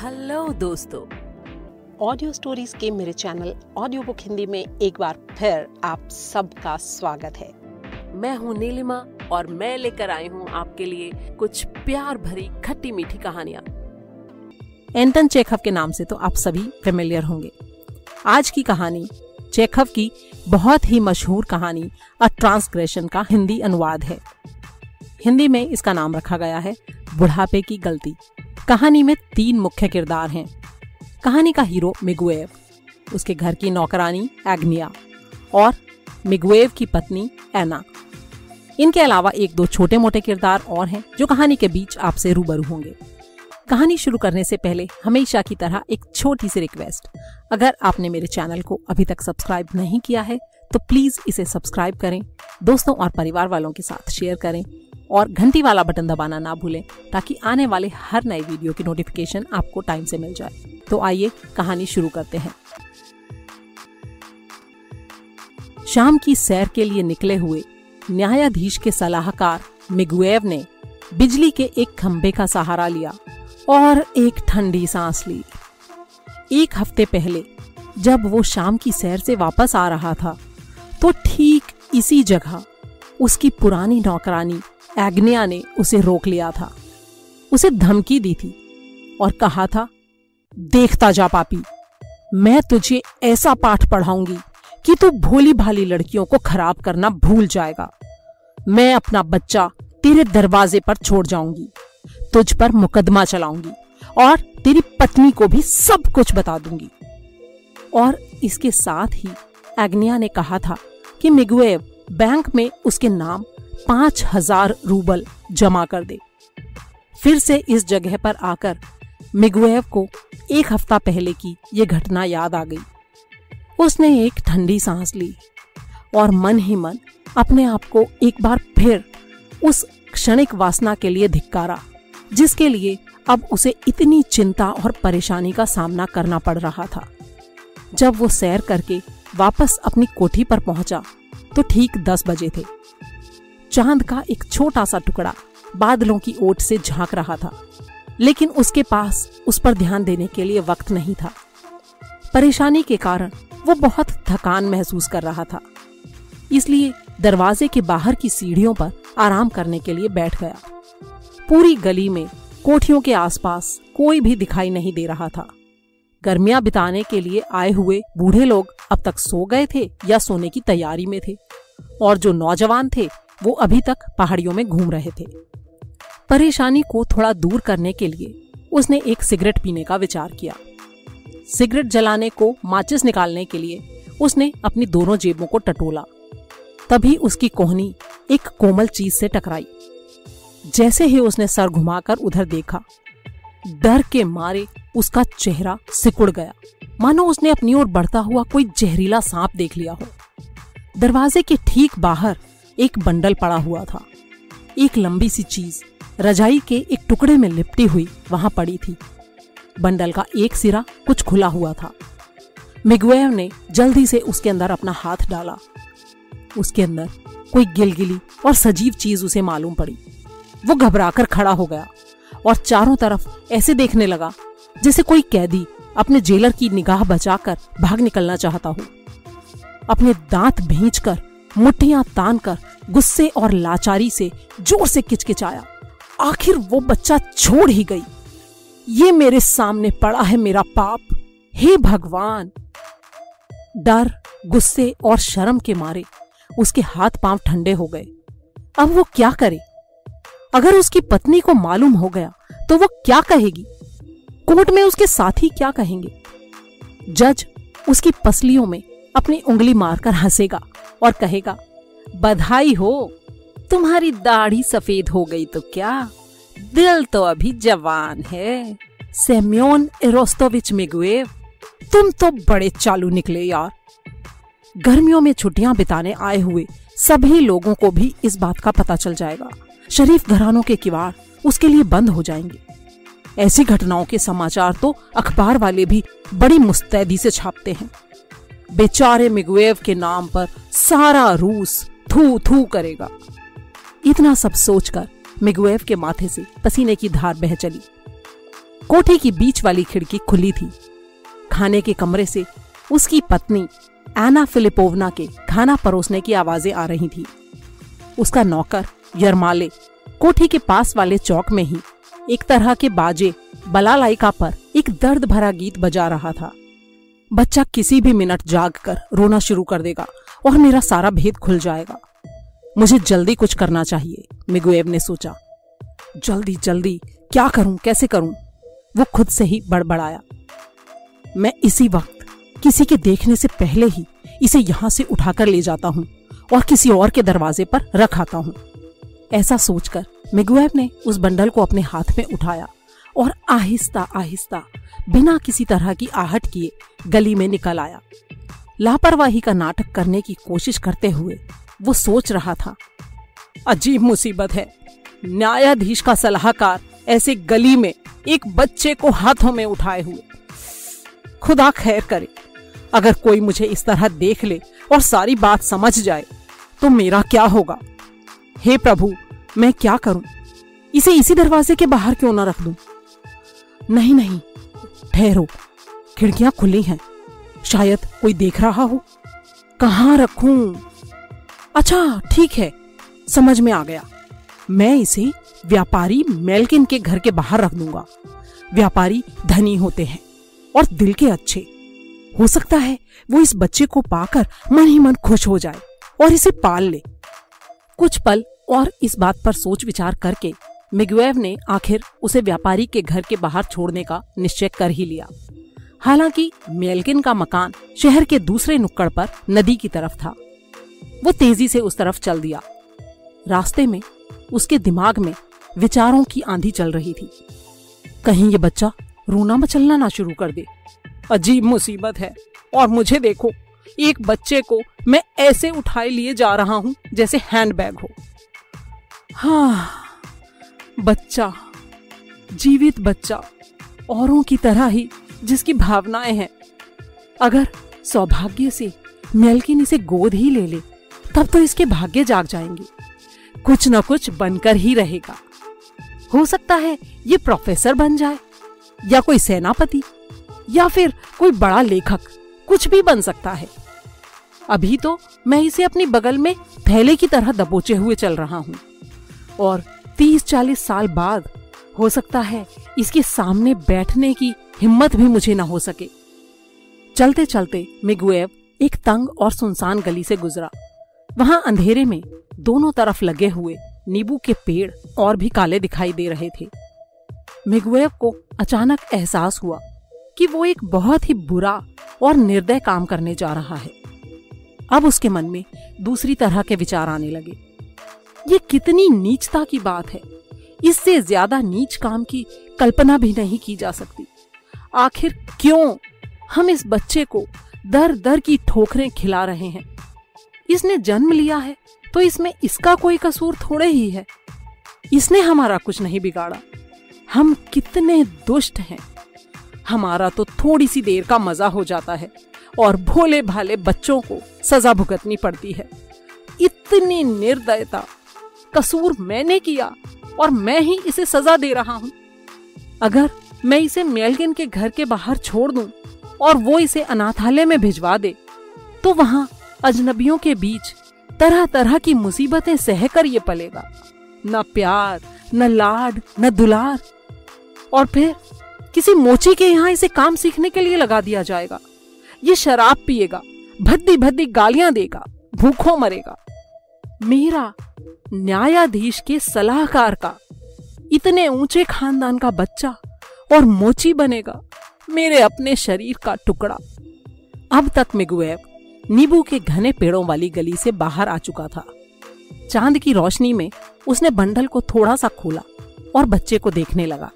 Hello दोस्तों। Audio stories के मेरे चैनल ऑडियो बुक हिंदी में एक बार फिर आप सबका स्वागत है। मैं हूँ नीलिमा और मैं लेकर आई हूँ आपके लिए कुछ प्यार भरी खट्टी मीठी कहानियाँ। एंटन चेखव के नाम से तो आप सभी फेमिलियर होंगे। आज की कहानी चेखव की बहुत ही मशहूर कहानी अ ट्रांसग्रेशन का हिंदी अनुवाद है। हिंदी में इसका नाम रखा गया है बुढ़ापे की गलती। कहानी में तीन मुख्य किरदार हैं। कहानी का हीरो मिगुएव उसके घर की नौकरानी एग्निया और मिगुएव की पत्नी एना। इनके अलावा एक दो छोटे मोटे किरदार और हैं जो कहानी के बीच आपसे रूबरू होंगे। कहानी शुरू करने से पहले हमेशा की तरह एक छोटी सी रिक्वेस्ट। अगर आपने मेरे चैनल को अभी तक सब्सक्राइब नहीं किया है तो प्लीज़ इसे सब्सक्राइब करें, दोस्तों और परिवार वालों के साथ शेयर करें। और घंटी वाला बटन दबाना ना भूलें, ताकि आने वाले हर नए वीडियो की नोटिफिकेशन आपको टाइम से मिल जाए। तो आइए कहानी शुरू करते हैं। शाम की सैर के लिए निकले हुए न्यायाधीश के सलाहकार मिगुएव ने बिजली के एक खंभे का सहारा लिया और एक ठंडी सांस ली। एक हफ़्ते पहले जब वो शाम की सैर से वापस आ रहा था तो ठीक इसी जगह उसकी पुरानी नौकरानी एग्निया ने उसे रोक लिया था। उसे धमकी दी थी और कहा था, देखता जा पापी, मैं तुझे ऐसा पाठ पढ़ाऊँगी कि तू भोली भाली लड़कियों को खराब करना भूल जाएगा। मैं अपना बच्चा तेरे दरवाजे पर छोड़ जाऊँगी, तुझ पर मुकदमा चलाऊँगी और तेरी पत्नी को भी सब कुछ बता दूँगी। और इसके साथ ही एग्निया ने कहा था कि मिगुएव बैंक में उसके नाम पाँच हज़ार रूबल जमा कर दे। फिर से इस जगह पर आकर मिगुएव को एक हफ़्ता पहले की ये घटना याद आ गई। उसने एक ठंडी सांस ली और मन ही मन अपने आप को एक बार फिर उस क्षणिक वासना के लिए धिक्कारा, जिसके लिए अब उसे इतनी चिंता और परेशानी का सामना करना पड़ रहा था। जब वो सैर करके वापस अपनी कोठी पर पहुँचा तो ठीक दस बजे थे। चाँद का एक छोटा सा टुकड़ा बादलों की ओट से झाँक रहा था, लेकिन उसके पास उस पर ध्यान देने के लिए वक्त नहीं था। परेशानी के कारण वो बहुत थकान महसूस कर रहा था, इसलिए दरवाजे के बाहर की सीढ़ियों पर आराम करने के लिए बैठ गया। पूरी गली में कोठियों के आसपास कोई भी दिखाई नहीं दे रहा था। गर्मियाँ बिताने के लिए आए हुए बूढ़े लोग अब तक सो गए थे या सोने की तैयारी में थे, और जो नौजवान थे वो अभी तक पहाड़ियों में घूम रहे थे। परेशानी को थोड़ा दूर करने के लिए उसने एक सिगरेट पीने का विचार किया। सिगरेट जलाने को माचिस निकालने के लिए उसने अपनी दोनों जेबों को टटोला। तभी उसकी कोहनी एक कोमल चीज़ से टकराई। जैसे ही उसने सर घुमाकर उधर देखा, डर के मारे उसका चेहरा सिकुड़ गया। मानो उसने अपनी ओर बढ़ता हुआ कोई जहरीला सांप देख लिया हो। दरवाजे के ठीक बाहर एक बंडल पड़ा हुआ था। एक लंबी सी चीज़, रजाई के एक टुकड़े में लिपटी हुई, वहाँ पड़ी थी। बंडल का एक सिरा कुछ खुला हुआ था। मिगवेव ने जल्दी से उसके अंदर अपना हाथ डाला। उसके अंदर कोई गिलगिली और सजीव चीज़ उसे मालूम पड़ी। वो घबराकर खड़ा हो गया और चारों तरफ़ ऐसे देखने लगा, जैसे कोई कैदी अपने जेलर की निगाह बचाकर भाग निकलना चाहता हो। अपने दांत भींचकर मुठ्ठियाँ तान कर गुस्से और लाचारी से ज़ोर से किचकिचाया। आखिर वो बच्चा छोड़ ही गई। ये मेरे सामने पड़ा है मेरा पाप। हे भगवान! डर, गुस्से और शर्म के मारे उसके हाथ पाँव ठंडे हो गए। अब वो क्या करे? अगर उसकी पत्नी को मालूम हो गया तो वो क्या कहेगी? कोर्ट में उसके साथी क्या कहेंगे? जज उसकी पसलियों में अपनी उंगली मारकर हंसेगा और कहेगा बधाई हो। तुम्हारी दाढ़ी सफ़ेद हो गई तो क्या? दिल तो अभी जवान है। सेम्योन एरोस्तोविच मिगुएव तुम तो बड़े चालू निकले यार। गर्मियों में छुट्टियाँ बिताने आए हुए सभी लोगों को भी इस बात का पता चल जाएगा। शरीफ घरानों के किवाड़ उसके लिए बंद हो जाएँगे। ऐसी घटनाओं के समाचार तो अखबार वाले भी बड़ी मुस्तैदी से छापते हैं। बेचारे मिगवेव के नाम पर सारा रूस थू थू करेगा। इतना सब सोचकर मिगवेव के माथे से पसीने की धार बह चली। कोठी की बीच वाली खिड़की खुली थी। खाने के कमरे से उसकी पत्नी एना फिलिपोवना के खाना परोसने की आवाज़ें आ रही थी। उसका नौकर यरमाले कोठी के पास वाले चौक में ही एक तरह के बाजे बलालाइका पर एक दर्द भरा गीत बजा रहा था। बच्चा किसी भी मिनट जाग कर रोना शुरू कर देगा। और मेरा सारा भेद खुल जाएगा। मुझे जल्दी कुछ करना चाहिए, मिगुएव ने सोचा। जल्दी जल्दी, क्या करूँ, कैसे करूँ? वो खुद से ही बड़बड़ाया। मैं इसी वक्त, किसी के देखने से पहले ही इसे यहाँ से उठाकर ले जाता हूँ और किसी और के दरवाजे पर रख आता हूँ। ऐसा सोचकर मिगुएव ने उस बंडल को अपने हाथ में उठाया और आहिस्ता आहिस्ता, बिना किसी तरह की आहट किए गली में निकल आया। लापरवाही का नाटक करने की कोशिश करते हुए वो सोच रहा था, अजीब मुसीबत है। न्यायाधीश का सलाहकार ऐसे गली में एक बच्चे को हाथों में उठाए हुए। खुदा खैर करे, अगर कोई मुझे इस तरह देख ले और सारी बात समझ जाए तो मेरा क्या होगा? हे प्रभु, मैं क्या करूँ? इसे इसी दरवाजे के बाहर क्यों ना रख दूँ? नहीं नहीं, ठहरो। खिड़कियाँ खुली हैं। शायद कोई देख रहा हो। कहाँ रखूँ? अच्छा ठीक है, समझ में आ गया। मैं इसे व्यापारी मेलकिन के घर के बाहर रख दूँगा। व्यापारी धनी होते हैं और दिल के अच्छे। हो सकता है वो इस बच्चे को पाकर मन ही मन खुश हो जाए और इसे पाल ले। कुछ पल और इस बात पर सोच विचार करके मिगवेव ने आखिर उसे व्यापारी के घर के बाहर छोड़ने का निश्चय कर ही लिया। हालाँकि मेलकिन का मकान शहर के दूसरे नुक्कड़ पर नदी की तरफ़ था। वो तेज़ी से उस तरफ़ चल दिया। रास्ते में, उसके दिमाग में विचारों की आंधी चल रही थी। कहीं ये बच्चा रोना मचलना ना शुरू कर दे। अजीब मुसीबत है। और मुझे देखो, एक बच्चे को मैं ऐसे उठाए लिए जा रहा हूँ जैसे हैंडबैग हो। हाँ बच्चा, जीवित बच्चा, औरों की तरह ही जिसकी भावनाएँ हैं। अगर सौभाग्य से मेलकिन इसे गोद ही ले ले, तब तो इसके भाग्य जाग जाएँगे। कुछ न कुछ बनकर ही रहेगा। हो सकता है ये प्रोफेसर बन जाए, या कोई सेनापति, या फिर कोई बड़ा लेखक, कुछ भी बन सकता है। अभी तो मैं इसे अपनी बगल में थैले की तरह दबोचे हुए चल रहा हूँ। और तीस चालीस साल बाद हो सकता है इसके सामने बैठने की हिम्मत भी मुझे ना हो सके। चलते चलते मिगुएव एक तंग और सुनसान गली से गुजरा। वहाँ अंधेरे में दोनों तरफ़ लगे हुए नींबू के पेड़ और भी काले दिखाई दे रहे थे। मिगुएव को अचानक एहसास हुआ कि वो एक बहुत ही बुरा और निर्दय काम करने जा रहा है। अब उसके मन में दूसरी तरह के विचार आने लगे। ये कितनी नीचता की बात है। इससे ज़्यादा नीच काम की कल्पना भी नहीं की जा सकती। आखिर क्यों हम इस बच्चे को दर दर की ठोकरें खिला रहे हैं? इसने जन्म लिया है तो इसमें इसका कोई कसूर थोड़े ही है। इसने हमारा कुछ नहीं बिगाड़ा। हम कितने दुष्ट हैं। हमारा तो थोड़ी सी देर का मज़ा हो जाता है, और भोले भाले बच्चों को सजा भुगतनी पड़ती है। इतनी निर्दयता, कसूर मैंने किया, और मैं ही इसे सजा दे रहा हूँ। अगर मैं इसे मेलगिन के घर के बाहर छोड़ दूँ और वो इसे अनाथालय में भिजवा दे। तो वहाँ अजनबियों के बीच तरह तरह की मुसीबतें सहकर ये पलेगा। न प्यार, न लाड, न दुलार। और फिर किसी मोची के यहाँ इसे काम सीखने के लिए लगा दिया जाएगा। ये शराब पिएगा भद्दी भद्दी गालियाँ देगा, भूखों मरेगा। मेरा न्यायाधीश के सलाहकार का, इतने ऊँचे खानदान का बच्चा मोची बनेगा मेरे अपने शरीर का टुकड़ा। अब तक मिगुएब नींबू के घने पेड़ों वाली गली से बाहर आ चुका था। चाँद की रोशनी में उसने बंडल को थोड़ा सा खोला और बच्चे को देखने लगा।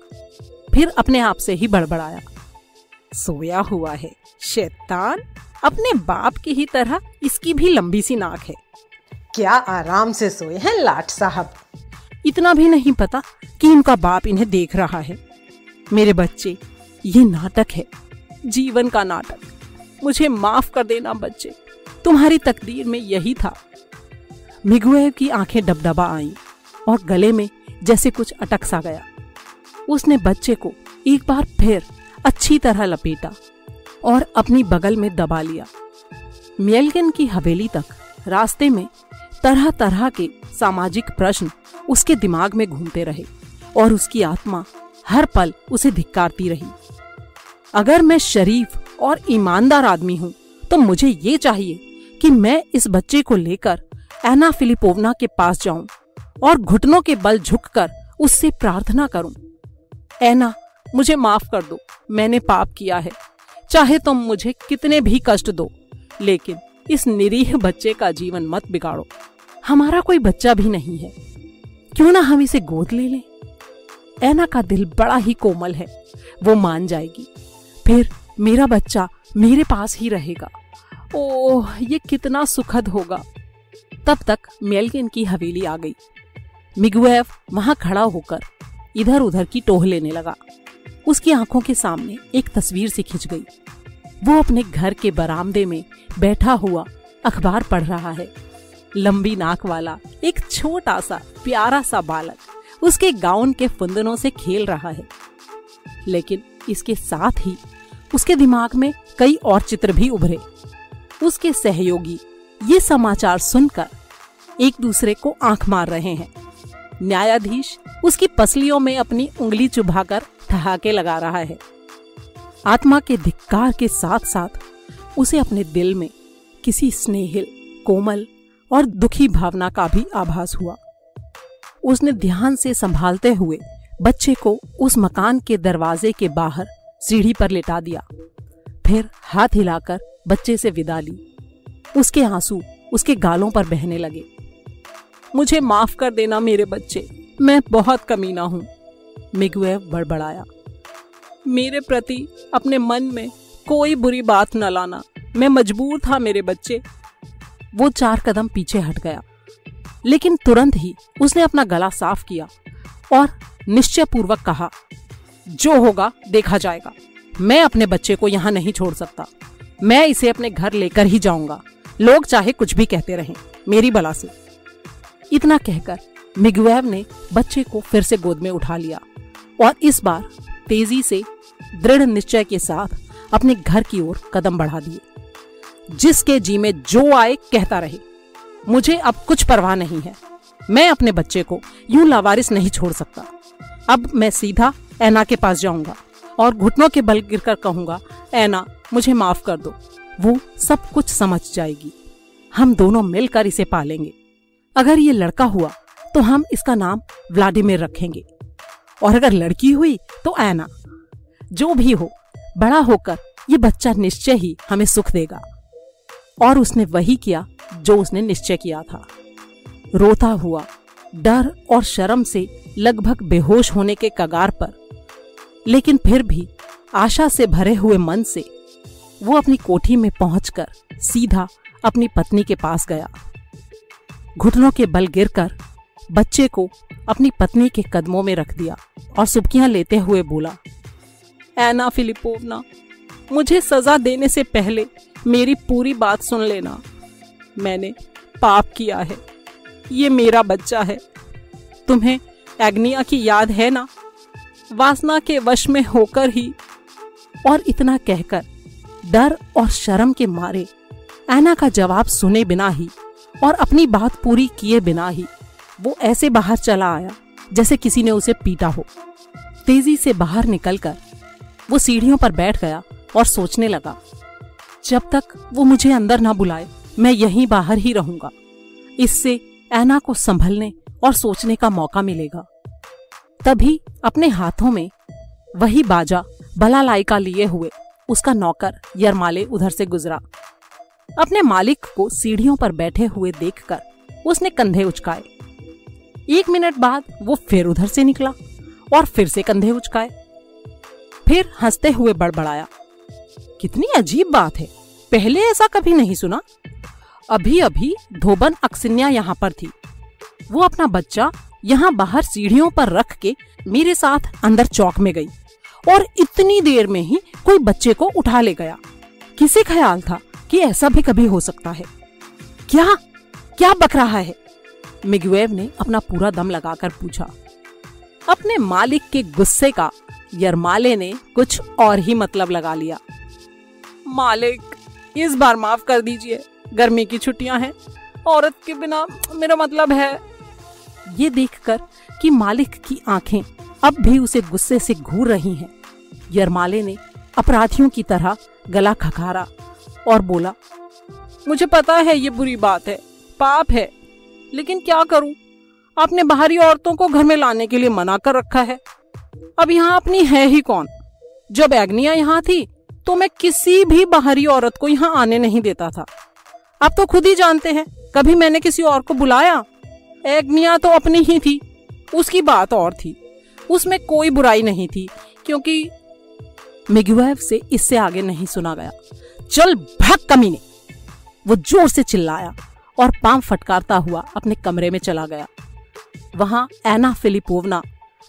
फिर अपने आप से ही बड़बड़ाया। सोया हुआ है शैतान! अपने बाप की ही तरह इसकी भी लंबी सी नाक है। क्या आराम से सोए हैं लाट साहब। इतना भी नहीं पता कि इनका बाप इन्हें देख रहा है। मेरे बच्चे, ये नाटक है, जीवन का नाटक। मुझे माफ़ कर देना बच्चे, तुम्हारी तकदीर में यही था। मिगुए की आँखें डबडबा आईं और गले में जैसे कुछ अटक सा गया। उसने बच्चे को एक बार फिर अच्छी तरह लपेटा और अपनी बगल में दबा लिया। मेलगन की हवेली तक रास्ते में तरह तरह के सामाजिक प्रश्न उसके दिमाग में घूमते रहे और उसकी आत्मा हर पल उसे धिक्कारती रही। अगर मैं शरीफ और ईमानदार आदमी हूँ तो मुझे ये चाहिए कि मैं इस बच्चे को लेकर एना फिलिपोवना के पास जाऊँ और घुटनों के बल झुककर उससे प्रार्थना करूँ। एना मुझे माफ़ कर दो, मैंने पाप किया है। चाहे तुम तो मुझे कितने भी कष्ट दो, लेकिन इस निरीह बच्चे का जीवन मत बिगाड़ो। हमारा कोई बच्चा भी नहीं है। क्यों ना हम इसे गोद ले लें? एना का दिल बड़ा ही कोमल है। वो मान जाएगी। फिर मेरा बच्चा मेरे पास ही रहेगा। ओह, ये कितना सुखद होगा। तब तक मेलकिन की हवेली आ गई। मिगुएव वहाँ खड़ा होकर इधर उधर की टोह लेने लगा। उसकी आँखों के सामने एक तस्वीर से खिंच गई। वो अपने घर के बरामदे में बैठा हुआ अखबार पढ़ रहा है। लंबी नाक वाला एक छोटा सा, प्यारा सा बालक। उसके गाउन के फुंदनों से खेल रहा है। लेकिन इसके साथ ही उसके दिमाग में कई और चित्र भी उभरे। उसके सहयोगी ये समाचार सुनकर एक दूसरे को आँख मार रहे हैं। न्यायाधीश उसकी पसलियों में अपनी उंगली चुभाकर ठहाके लगा रहा है। आत्मा के धिक्कार के साथ साथ उसे अपने दिल में किसी स्नेहिल, कोमल और दुखी भावना का भी आभास हुआ। उसने ध्यान से संभालते हुए बच्चे को उस मकान के दरवाजे के बाहर सीढ़ी पर लेटा दिया। फिर हाथ हिलाकर बच्चे से विदा ली। उसके आँसू उसके गालों पर बहने लगे। मुझे माफ़ कर देना मेरे बच्चे, मैं बहुत कमीना हूँ मिगुएव बड़बड़ाया। मेरे प्रति अपने मन में कोई बुरी बात न लाना, मैं मजबूर था मेरे बच्चे। वो चार कदम पीछे हट गया। लेकिन तुरंत ही उसने अपना गला साफ़ किया और निश्चय पूर्वक कहा, जो होगा, देखा जाएगा। मैं अपने बच्चे को यहाँ नहीं छोड़ सकता। मैं इसे अपने घर लेकर ही जाऊँगा। लोग चाहे कुछ भी कहते रहें, मेरी बला से। इतना कहकर मिगुएव ने बच्चे को फिर से गोद में उठा लिया और इस बार तेज़ी से दृढ़ निश्चय के साथ अपने घर की ओर कदम बढ़ा दिए, जिसके जी में जो आए कहता रहे। मुझे अब कुछ परवाह नहीं है। मैं अपने बच्चे को यूँ लावारिस नहीं छोड़ सकता। अब मैं सीधा ऐना के पास जाऊँगा और घुटनों के बल गिरकर कहूँगा, ऐना, मुझे माफ़ कर दो। वो सब कुछ समझ जाएगी। हम दोनों मिलकर इसे पालेंगे। अगर ये लड़का हुआ तो हम इसका नाम व्लादिमिर रखेंगे। और अगर लड़की हुई तो ऐना। जो भी हो, बड़ा होकर ये बच्चा निश्चय ही हमें सुख देगा। और उसने वही किया जो उसने निश्चय किया था। रोता हुआ, डर और शर्म से लगभग बेहोश होने के कगार पर, लेकिन फिर भी आशा से भरे हुए मन से वो अपनी कोठी में पहुंचकर सीधा अपनी पत्नी के पास गया। घुटनों के बल गिरकर बच्चे को अपनी पत्नी के कदमों में रख दिया और सुबकियाँ लेते हुए बोला एना फिलिपोवना मुझे सजा देने से पहले मेरी पूरी बात सुन लेना। मैंने पाप किया है। ये मेरा बच्चा है। तुम्हें एग्निया की याद है ना? वासना के वश में होकर ही। और इतना कहकर डर और शर्म के मारे ऐना का जवाब सुने बिना ही और अपनी बात पूरी किए बिना ही वो ऐसे बाहर चला आया, जैसे किसी ने उसे पीटा हो। तेज़ी से बाहर निकलकर वो सीढ़ियों पर बैठ गया और सोचने लगा, जब तक वो मुझे अंदर ना बुलाए, मैं यहीं बाहर ही रहूँगा। इससे ऐना को संभलने और सोचने का मौका मिलेगा। तभी अपने हाथों में वही बाजा बला लाइका लिए हुए उसका नौकर यरमाले उधर से गुजरा। अपने मालिक को सीढ़ियों पर बैठे हुए देखकर उसने कंधे उचकाए। एक मिनट बाद वो फिर उधर से निकला और फिर से कंधे उचकाए। फिर हँसते हुए बड़बड़ाया। कितनी अजीब बात है। पहले ऐसा कभी नहीं सुना। अभी अभी धोबन अक्सिन्या यहाँ पर थी। वो अपना बच्चा यहाँ बाहर सीढ़ियों पर रख के मेरे साथ अंदर चौक में गई और इतनी देर में ही कोई बच्चे को उठा ले गया। किसे ख्याल था कि ऐसा भी कभी हो सकता है? क्या? क्या बक रहा है? मिगवेव ने अपना पूरा दम लगाकर पूछा। अपने मालिक के गुस्से का यरमाले ने कुछ और ही मतलब लगा लिया। मालिक, इस बार माफ़ कर दीजिए। गर्मी की छुट्टियाँ हैं। औरत के बिना मेरा मतलब है। ये देखकर कि मालिक की आँखें अब भी उसे गुस्से से घूर रही हैं। यरमाले ने अपराधियों की तरह गला खखारा और बोला, मुझे पता है ये बुरी बात है, पाप है, लेकिन क्या करूँ? आपने बाहरी औरतों को घर में लाने के लिए मना कर रखा है। अब यहाँ अपनी है ही कौन? जब एग्निया यहाँ थी तो मैं किसी भी बाहरी औरत को यहाँ आने नहीं देता था। आप तो खुद ही जानते हैं, कभी मैंने किसी और को बुलाया? एग्निया तो अपनी ही थी, उसकी बात और थी। उसमें कोई बुराई नहीं थी, क्योंकि मिगुएव से इससे आगे नहीं सुना गया। चल भाग कमीने वो ज़ोर से चिल्लाया और पाम फटकारता हुआ अपने कमरे में चला गया। वहाँ एना फिलिपोवना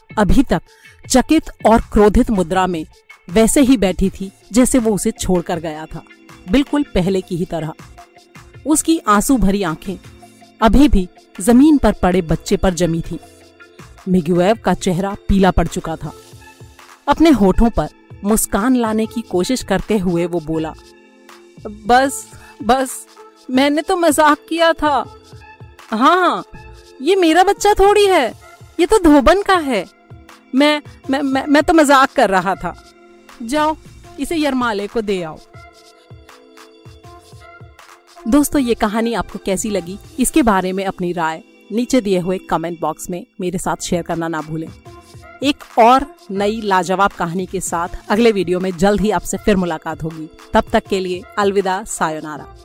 अभी तक चकित और क्रोधित मुद्रा में वैसे ही बैठी थी जैसे वो उसे छोड़कर गया था। बिल्कुल पहले की ही तरह। उसकी आँसू भरी आँखें अभी भी ज़मीन पर पड़े बच्चे पर जमी थी। मिगुएव का चेहरा पीला पड़ चुका था। अपने होठों पर मुस्कान लाने की कोशिश करते हुए वो बोला बस बस मैंने तो मज़ाक किया था। हाँ ये मेरा बच्चा थोड़ी है ये तो धोबन का है। मैं मैं मैं, मैं तो मज़ाक कर रहा था। जाओ, इसे यरमाले को दे आओ। दोस्तों, ये कहानी आपको कैसी लगी? इसके बारे में अपनी राय नीचे दिए हुए कमेंट बॉक्स में मेरे साथ शेयर करना ना भूलें। एक और नई लाजवाब कहानी के साथ अगले वीडियो में जल्द ही आपसे फिर मुलाकात होगी। तब तक के लिए अलविदा सायोनारा